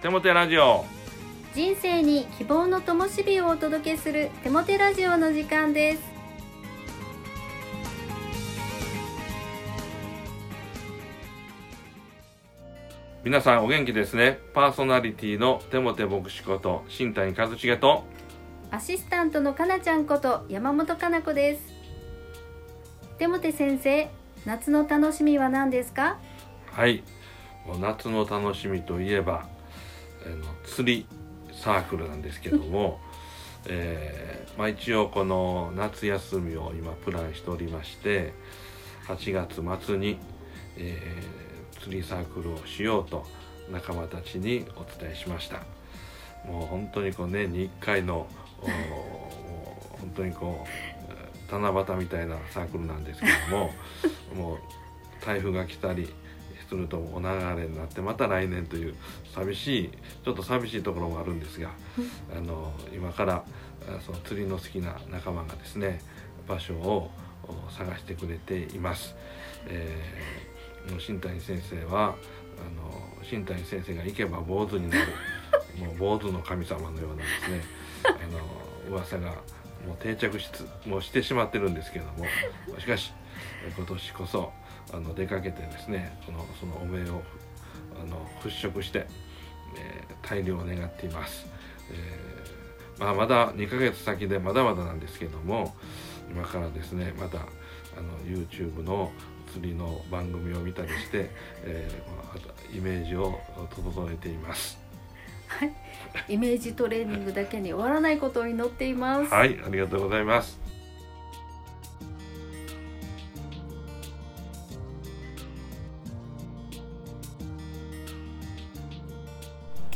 テモテラジオ。人生に希望の灯火をお届けするテモテラジオの時間です。皆さんお元気ですね。パーソナリティのテモテ牧師こと新谷和重とアシスタントのかなちゃんこと山本かな子です。テモテ先生夏の楽しみは何ですか？はい。夏の楽しみといえばあの釣りサークルなんですけども、えーまあ、一応この夏休みを今プランしておりまして8月末に、えー釣りサークルをしようと仲間たちにお伝えしました。もう本当にこう年に1回の本当にこう七夕みたいなサークルなんですけども もう台風が来たりするとお流れになってまた来年という寂しいちょっと寂しいところもあるんですが あの今からあその釣りの好きな仲間がですね場所をお探してくれています。えー新谷先生はあの新谷先生が行けば坊主になる もう坊主の神様のようなですねあの噂がもう定着しつもうしてしまってるんですけどもしかし今年こそあの出かけてですねこのそのお命をあの払拭して、えー大量を願っています、えーまあ、まだ2ヶ月先でまだまだなんですけども今からですねまたあの YouTube の釣りの番組を見たりして、えーまああとイメージを整えています。イメージトレーニングだけに終わらないことを祈っています、はい。ありがとうございます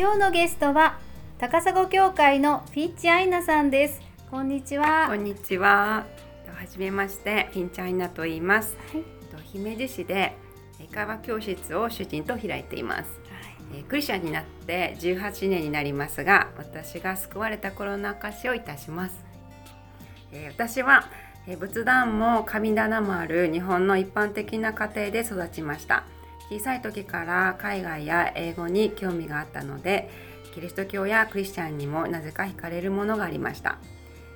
今日のゲストは高砂教会のフィッチアイナさんですこんにちはこんにちは。はじめまして、ピンチャイナと言います。はい姫路市で英会話教室を主人と開いています。えークリスチャンになって18年になりますが、私が救われた頃の証しをいたします。えー私は、えー仏壇も神棚もある日本の一般的な家庭で育ちました。小さい時から海外や英語に興味があったので、キリスト教やクリスチャンにもなぜか惹かれるものがありました。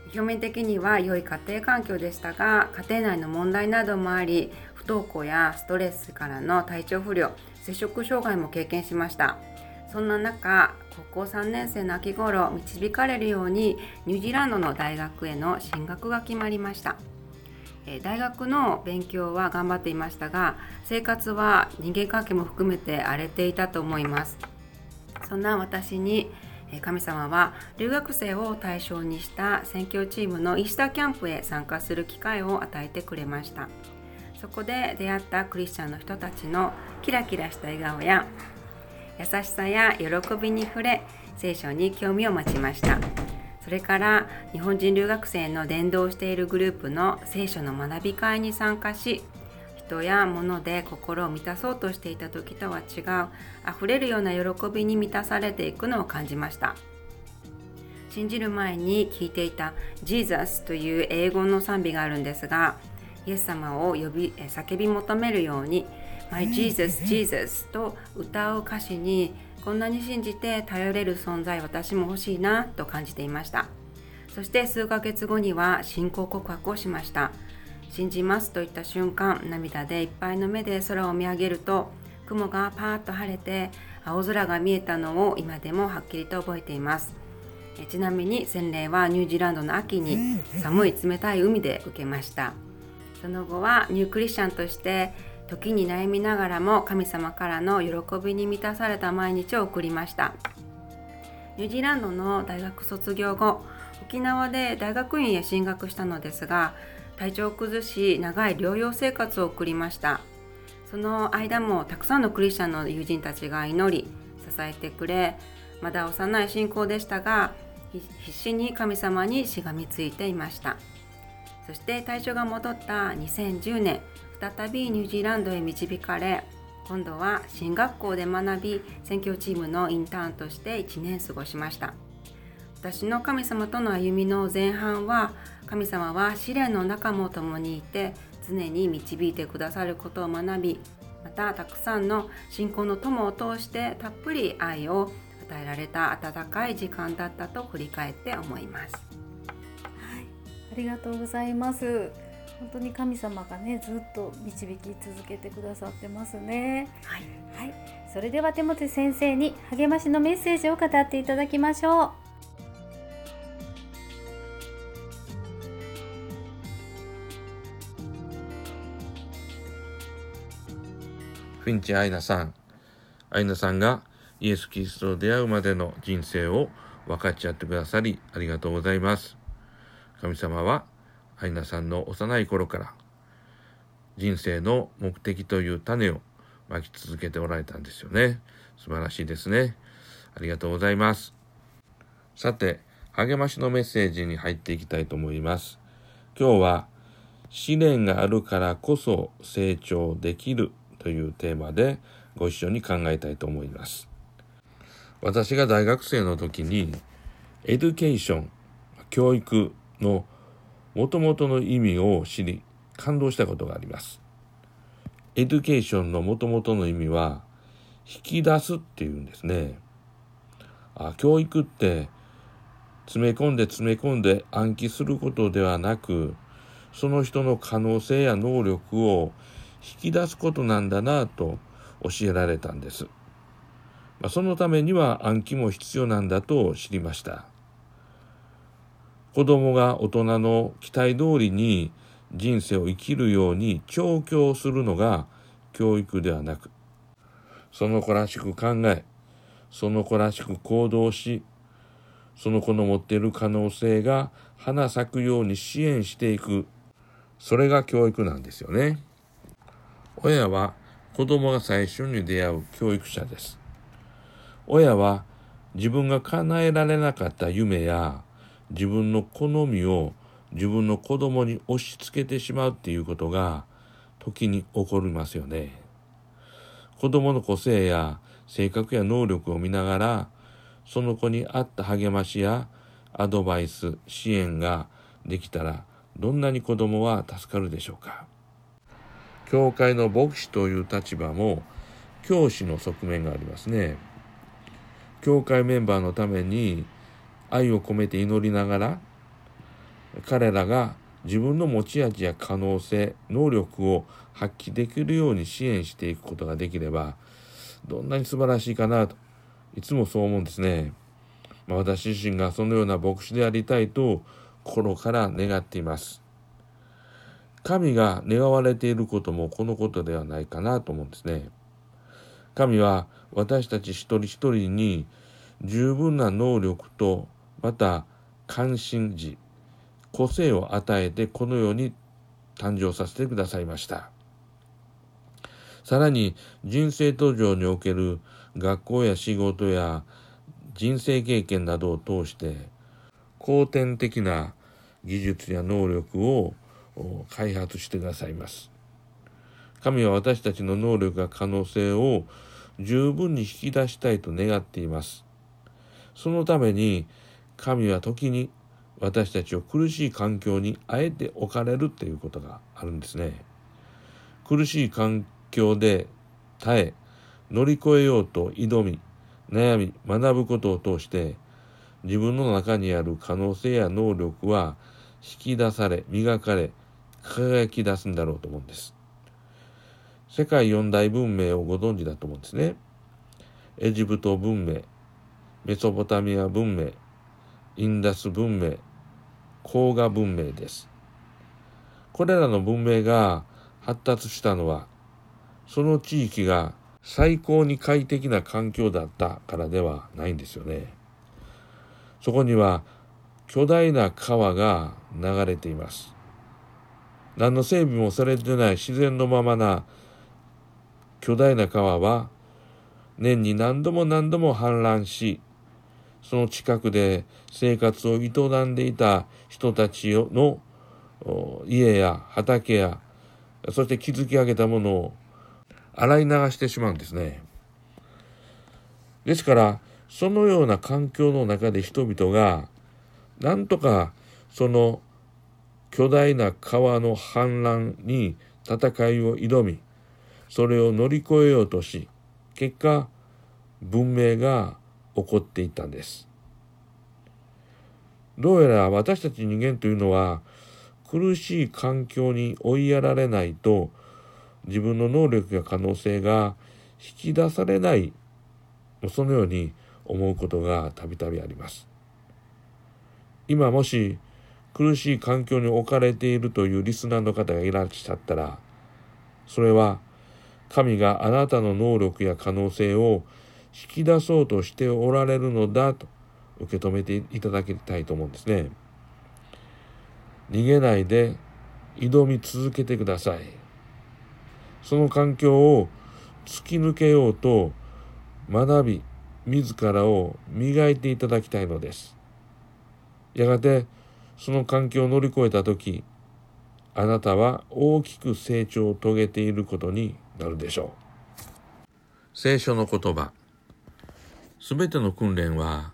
表面的には良い家庭環境でしたが家庭内の問題などもあり不登校やストレスからの体調不良摂食障害も経験しましたそんな中高校3年生の秋頃導かれるようにニュージーランドの大学への進学が決まりました大学の勉強は頑張っていましたが生活は人間関係も含めて荒れていたと思います。そんな私に神様は留学生を対象にした宣教チームのイースターキャンプへ参加する機会を与えてくれました。そこで出会ったクリスチャンの人たちのキラキラした笑顔や優しさや喜びに触れ聖書に興味を持ちました。それから日本人留学生の伝道しているグループの聖書の学び会に参加し人や物で心を満たそうとしていた時とは違う溢れるような喜びに満たされていくのを感じました。信じる前に聞いていた「Jesus」という英語の賛美があるんですがイエス様を呼び叫び求めるように「My Jesus, Jesus」と歌う歌詞にこんなに信じて頼れる存在私も欲しいなと感じていました。そして数ヶ月後には信仰告白をしました。信じますと言った瞬間涙でいっぱいの目で空を見上げると雲がパーッと晴れて青空が見えたのを今でもはっきりと覚えています。えちなみに洗礼はニュージーランドの秋に 寒い冷たい海で受けました。その後はニュークリスチャンとして時に悩みながらも神様からの喜びに満たされた毎日を送りました。ニュージーランドの大学卒業後沖縄で大学院へ進学したのですが体調を崩し長い療養生活を送りました。その間もたくさんのクリスチャンの友人たちが祈り支えてくれまだ幼い信仰でしたが必死に神様にしがみついていました。そして体調が戻った2010年再びニュージーランドへ導かれ今度は進学校で学び宣教チームのインターンとして1年過ごしました私の神様との歩みの前半は神様は試練の中も共にいて常に導いてくださることを学びまたたくさんの信仰の友を通してたっぷり愛を与えられた温かい時間だったと振り返って思います。はい、ありがとうございます。本当に神様がねずっと導き続けてくださってますね。はい、はい、それでは手元先生に励ましのメッセージを語っていただきましょフィンチ・アイナさん。アイナさんがイエス・キリストと出会うまでの人生を分かち合ってくださりありがとうございます。神様はアイナさんの幼い頃から人生の目的という種をまき続けておられたんですよね。素晴らしいですね。ありがとうございます。さて、励ましのメッセージに入っていきたいと思います。今日は試練があるからこそ成長できるというテーマでご一緒に考えたいと思います。私が大学生の時に education、教育の元々の意味を知り感動したことがあります。 education の元々の意味は引き出すっていうんですね。あ教育って詰め込んで詰め込んで暗記することではなくその人の可能性や能力を引き出すことなんだなと教えられたんです。ま、そのためには暗記も必要なんだと知りました。子供が大人の期待通りに人生を生きるように調教するのが教育ではなく、その子らしく考え、その子らしく行動し、その子の持っている可能性が花咲くように支援していく。それが教育なんですよね。親は子供が最初に出会う教育者です。親は自分が叶えられなかった夢や自分の好みを自分の子供に押し付けてしまうっていうことが時に起こりますよね。子供の個性や性格や能力を見ながらその子に合った励ましやアドバイス、支援ができたらどんなに子供は助かるでしょうか。教会の牧師という立場も教師の側面がありますね。教会メンバーのために愛を込めて祈りながら彼らが自分の持ち味や可能性、能力を発揮できるように支援していくことができればどんなに素晴らしいかなといつもそう思うんですね。まあ、私自身がそのような牧師でありたいと心から願っています。神が願われていることもこのことではないかなと思うんですね。神は私たち一人一人に十分な能力とまた関心事、個性を与えてこのように誕生させてくださいました。さらに人生途上における学校や仕事や人生経験などを通して後天的な技術や能力を開発してくださいます。神は私たちの能力や可能性を十分に引き出したいと願っています。そのために神は時に私たちを苦しい環境にあえて置かれるっていうことがあるんですね。苦しい環境で耐え乗り越えようと挑み悩み学ぶことを通して自分の中にある可能性や能力は引き出され磨かれ輝き出すんだろうと思うんです。世界四大文明をご存知だと思うんですね。エジプト文明、メソポタミア文明、インダス文明、黄河文明です。これらの文明が発達したのは、その地域が最高に快適な環境だったからではないんですよね。そこには巨大な川が流れています。何の整備もされてない自然のままな巨大な川は年に何度も何度も氾濫し、その近くで生活を営んでいた人たちの家や畑や、そして築き上げたものを洗い流してしまうんですね。ですから、そのような環境の中で人々が、なんとかその巨大な川の氾濫に戦いを挑み、それを乗り越えようとし、結果、文明が起こっていたんです。どうやら私たち人間というのは苦しい環境に追いやられないと自分の能力や可能性が引き出されないそのように思うことがたびたびあります。今もし苦しい環境に置かれているというリスナーの方がいらっしゃったらそれは神があなたの能力や可能性を引き出そうとしておられるのだと受け止めていただきたいと思うんですね。逃げないで挑み続けてください。その環境を突き抜けようと学び、自らを磨いていただきたいのです。やがてその環境を乗り越えた時、あなたは大きく成長を遂げていることになるでしょう。聖書の言葉。すべての訓練は、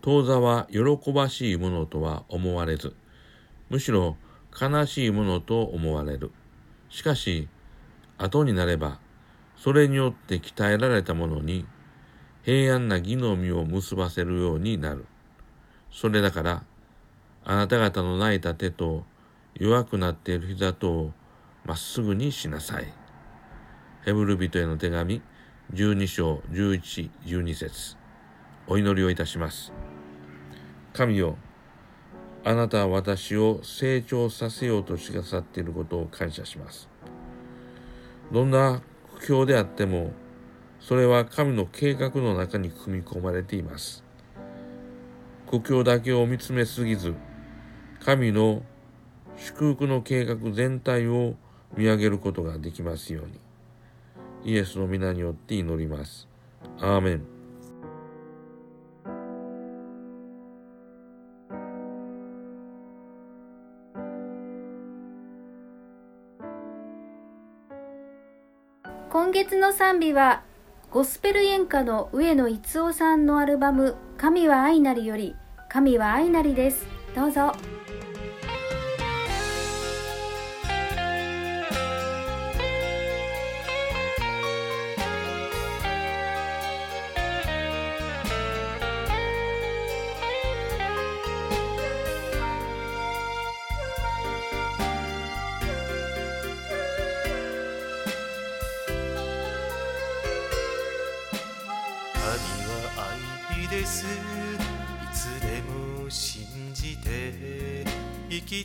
当座は喜ばしいものとは思われず、むしろ悲しいものと思われる。しかし、後になれば、それによって鍛えられたものに、平安な義の実を結ばせるようになる。それだから、あなた方の泣いた手と弱くなっている膝とをまっすぐにしなさい。ヘブル人への手紙12章11、12節お祈りをいたします。神よ、あなたは私を成長させようとしてくださっていることを感謝します。どんな苦境であっても、それは神の計画の中に組み込まれています。苦境だけを見つめすぎず、神の祝福の計画全体を見上げることができますように。イエスの皆によって祈ります。アーメン。今月の賛美はゴスペル演歌の上野逸夫さんのアルバム「神は愛なり」より「神は愛なり」ですどうぞ。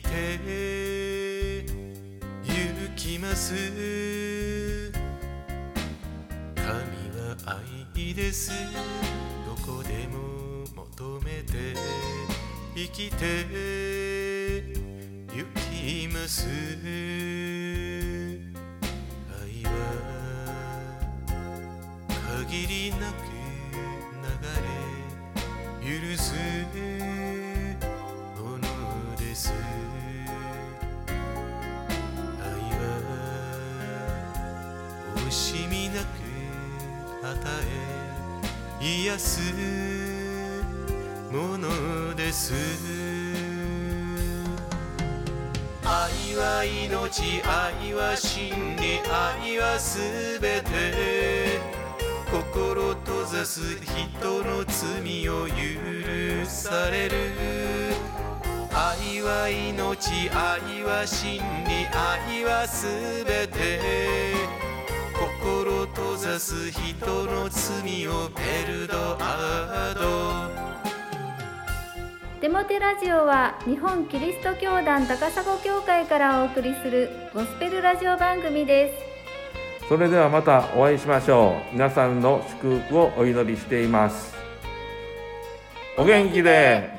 きて行きます。神は愛です。どこでも求めて生きて行きます。愛は限りなくしみなく与え癒すものです。愛は命愛は真理愛はすべて。心閉ざす人の罪を許される。愛は命愛は真理愛はすべて。心閉ざす人の罪をペルドアドデモテラジオは日本キリスト教団高砂教会からお送りするゴスペルラジオ番組です。それではまたお会いしましょう。皆さんの祝福をお祈りしています。お元気で